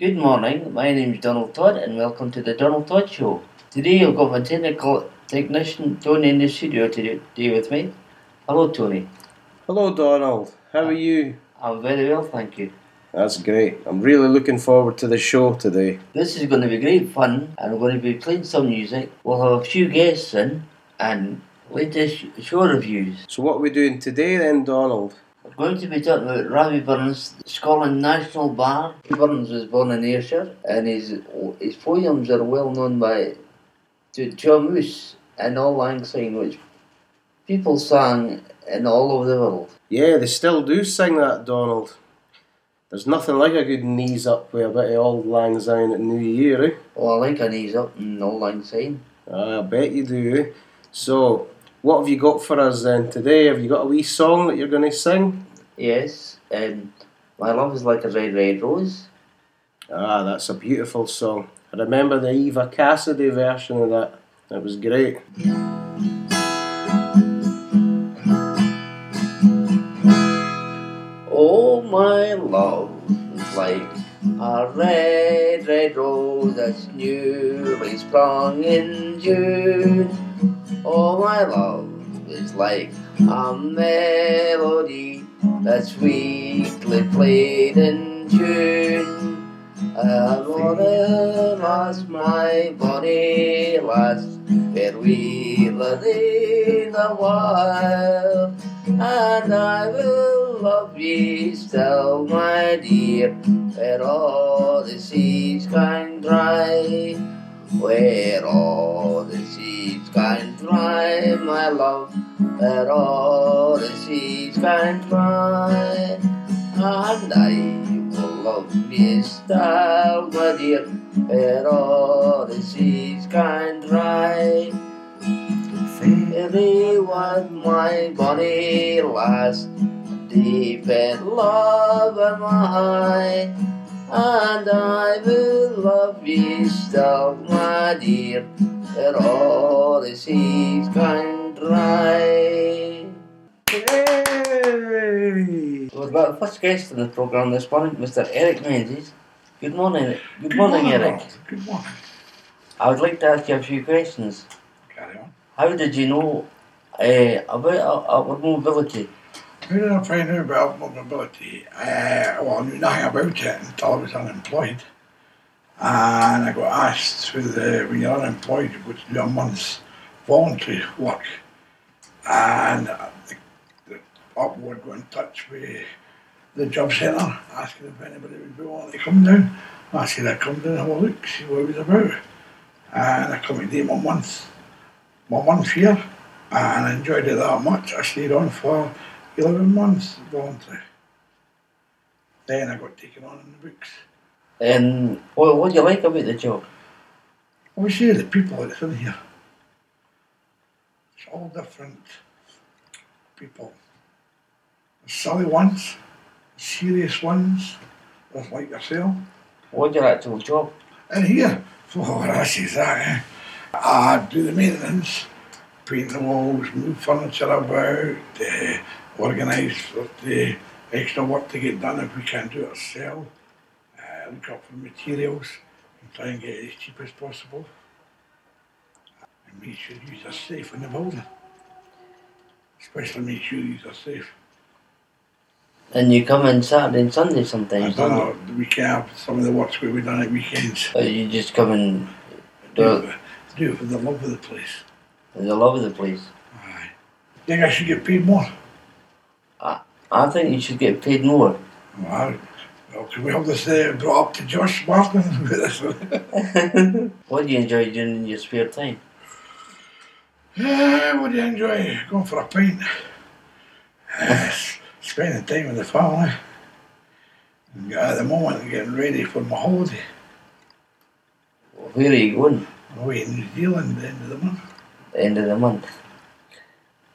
Good morning, my name is Donald Todd and welcome to the Donald Todd Show. Today I've got my technical technician Tony in the studio today with me. Hello Tony. Hello, Donald. How are you? I'm very well, thank you. That's great. I'm really looking forward to the show today. This is going to be great fun and we're going to be playing some music. We'll have a few guests in and latest show reviews. So, what are we doing today then, Donald? Going to be talking about Rabbie Burns, Scotland National Bard. Burns was born in Ayrshire and his, his poems are well known by to John Moose and Auld Lang Syne, which people sang in all over the world. Yeah, they still do sing that, Donald. There's nothing like a good knees up with a bit of Auld Lang Syne at New Year, eh? Oh, I like a knees up and Auld Lang Syne. Ah, I bet you do. eh? So, what have you got for us then today? Have you got a wee song that you're going to sing? Yes, um, My Love is Like a Red, Red Rose. Ah, that's a beautiful song. I remember the Eva Cassidy version of that. That was great. Oh, my love is like a red, red rose that's newly sprung in June. Oh, my love is like a melody that's sweetly played in tune. I wanna lost my body last where we lived in the wild. And I will love ye still, my dear, where all the seas can dry. Where all the seas can dry, my love, where all the seas can dry. And I will love my dear, where all the seas can dry. Fairy was my body last, deep in love am I, and I will love you still, my dear, where all the seas can dry. Yay! We've got our first guest on the programme this morning, Mr. Eric Menzies. Good morning, good morning, Eric. Good morning. I would like to ask you a few questions. Carry on. How did you know uh, about uh, upward mobility? How did I find out about mobility? Uh, well, I knew nothing about it until I was unemployed. And I got asked with the, when you're unemployed, you go to do a month's voluntary work. And uh, the, the upward got in touch with the job centre, asking if anybody would be willing to come down. I said I'd come down and have a look, see what it was about. And I come to do my month, my month here, and I enjoyed it that much. I stayed on for 11 months voluntary. Then I got taken on in the books. And what, what do you like about the job? Obviously, the people that's in here, it's all different people. There's silly ones, serious ones, just like yourself. What do What's your actual job? In here, oh, this is that. Eh? I do the maintenance, paint the walls, move furniture about, uh, organise for the extra work to get done if we can't do it ourselves, uh, look up for materials and try and get it as cheap as possible. Make sure you are safe in the building. Especially make sure you are safe. And you come in Saturday and Sunday I sometimes, don't don't know, the weekend, some of the work's be done at weekends. you? Or you just come and do it do it for the love of the place. for the love of the place. Aye. Think I should get paid more? I think you should get paid more. Well, well can we have this uh, brought up to Josh Martin with this what do you enjoy doing in your spare time? Yeah, what do you enjoy? Going for a pint. Uh, spending time with the family. And at the moment, getting ready for my holiday. Where are you going? I'm away in New Zealand at the end of the month. The end of the month.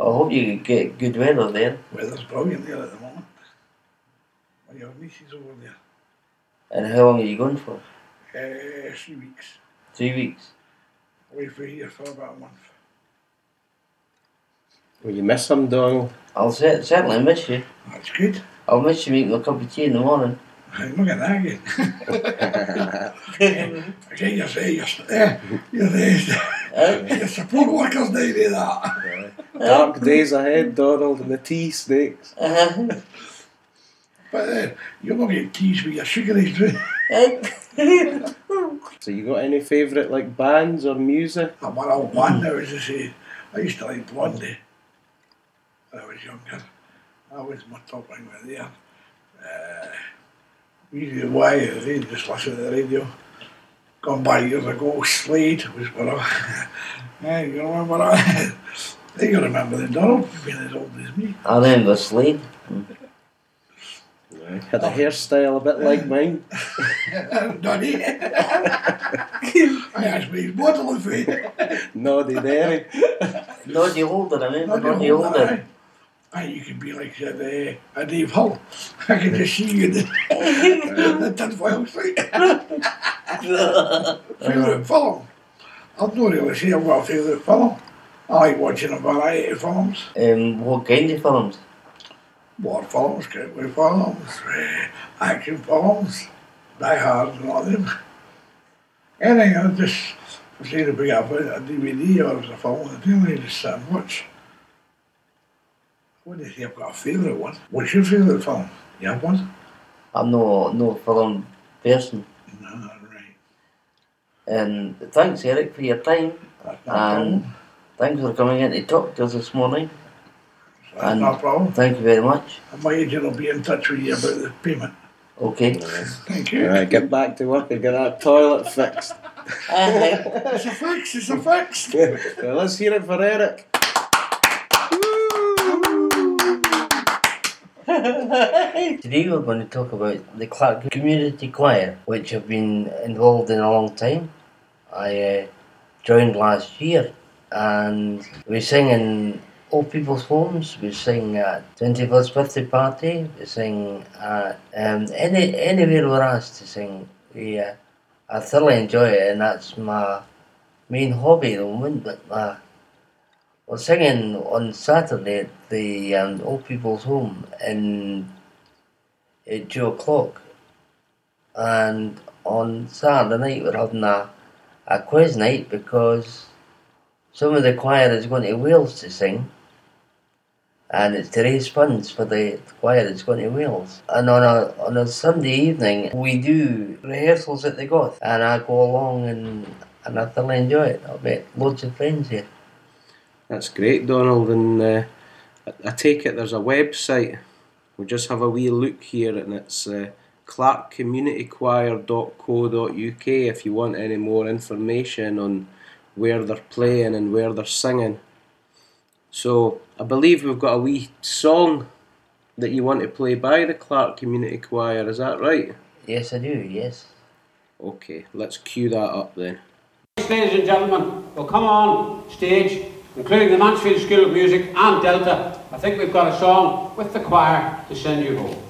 I hope you get good weather there. Weather's brilliant there at the moment. My young nieces over there. And how long are you going for? Uh, three weeks. Three weeks. Away for here for about a month. Will you miss him, Donald? I'll cer- certainly miss you. That's good. I'll miss you making a cup of tea in the morning. I'm not getting that again. Again, you say you're, eh, you're the, Uh, the support workers, they do that. Dark days ahead, Donald, and the tea snakes. uh, But then, you're not getting teased with your sugary too. So you got any favourite like bands or music? I'm one old one now, as I say. I used to like Blondie when I was younger. That was my top ring right there. Uh, usually why they just listen to the radio. Gone by years ago, Slade was one of Yeah, you remember that? you remember the Donald being as old as me. I remember Slade. Had a hairstyle a bit like mine. Donny. I asked me his bottle of it. Noddy Derry. Noddy Holder, I remember Not Noddy your Holder. Aye, you could be like a, a Dave Hill. I could just see you in the, the tinfoil suit. Favourite film? I'd not really say I've got a favourite film. I like watching a variety of films. Um, what kind of films? War films, cowboy films, eh, action films, Die Hard and all them. Anything, I just, if they bring up a, DVD or a film, I don't really just sit and watch. I wouldn't I've got a favourite one. What's your favourite film? You have one? I'm no no film person. No, right. And thanks Eric for your time. That's no And problem. thanks for coming in to talk to us this morning. That's and- no problem. Thank you very much. And my agent will be in touch with you about the payment. Okay. Thank you. Alright, get back to work and get that toilet fixed. Uh-huh. It's a fix, it's a fix. Well, let's hear it for Eric. Today we're going to talk about the Clark Community Choir, which I've been involved in a long time. I uh, joined last year and we sing in old people's homes, we sing at 21st birthday party, we sing at um, any, anywhere we're asked to sing. We, uh, I thoroughly enjoy it and that's my main hobby at the moment, but my we're singing on Saturday at the um, old people's home in at two o'clock, and on Saturday night we're having a, a quiz night because some of the choir is going to Wales to sing, and it's to raise funds for the choir that's going to Wales. And on a on a Sunday evening we do rehearsals at the Goth, and I go along and and I thoroughly enjoy it. I've met loads of friends here. That's great, Donald. And uh, I- I take it there's a website. We'll just have a wee look here, and it's uh, clarkcommunitychoir.co.uk if you want any more information on where they're playing and where they're singing. So I believe we've got a wee song that you want to play by the Clark Community Choir. Is that right? Yes, I do. Yes. Okay, let's cue that up then. Ladies and gentlemen, well, come on stage, including the Mansfield School of Music and Delta. I think we've got a song with the choir to send you home.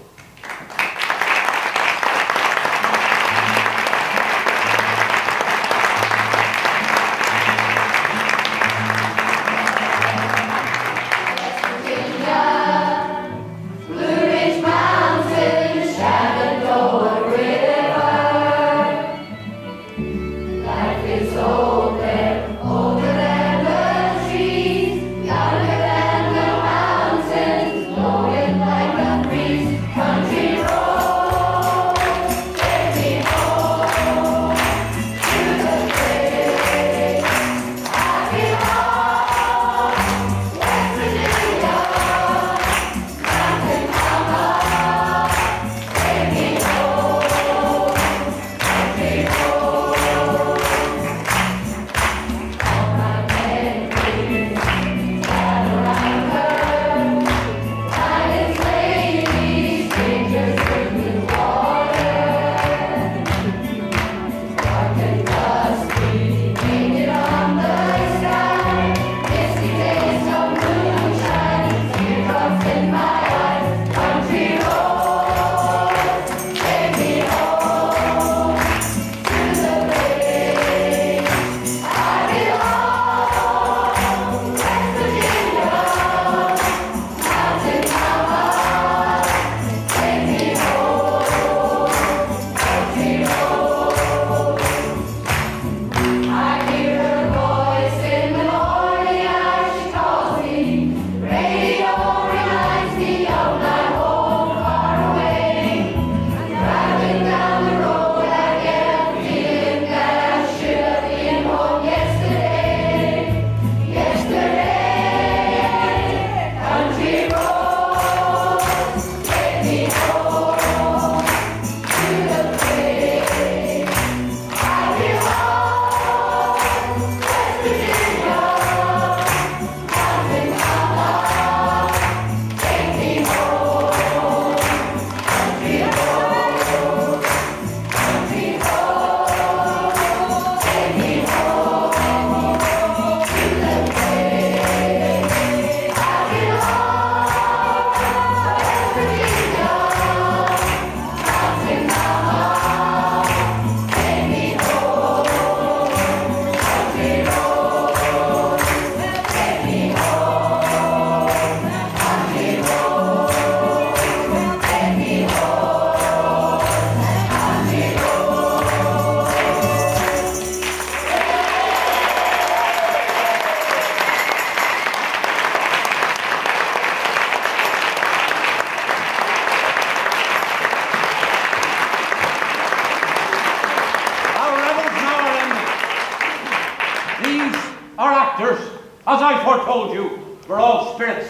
Actors, as I foretold you, were all spirits,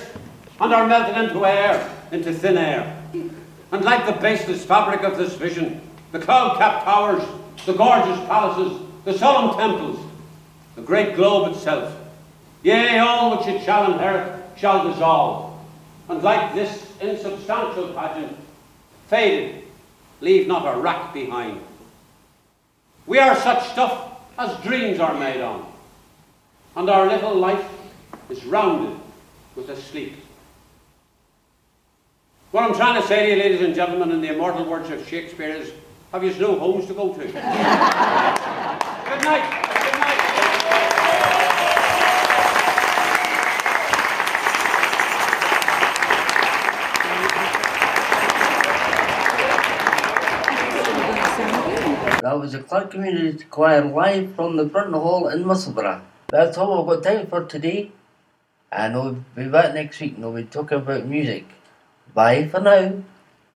and are melted into air, into thin air. And like the baseless fabric of this vision, the cloud-capped towers, the gorgeous palaces, the solemn temples, the great globe itself, yea, all which it shall inherit, shall dissolve, and like this insubstantial pageant, faded, leave not a rack behind. We are such stuff as dreams are made on, and our little life is rounded with a sleep. What I'm trying to say to you, ladies and gentlemen, in the immortal words of Shakespeare is, have you no homes to go to? Good night. Good night. That was the Clark Community Choir live from the Brunton Hall in Musselburgh. That's all I've got time for today. And we'll be back next week and we'll be talking about music. Bye for now.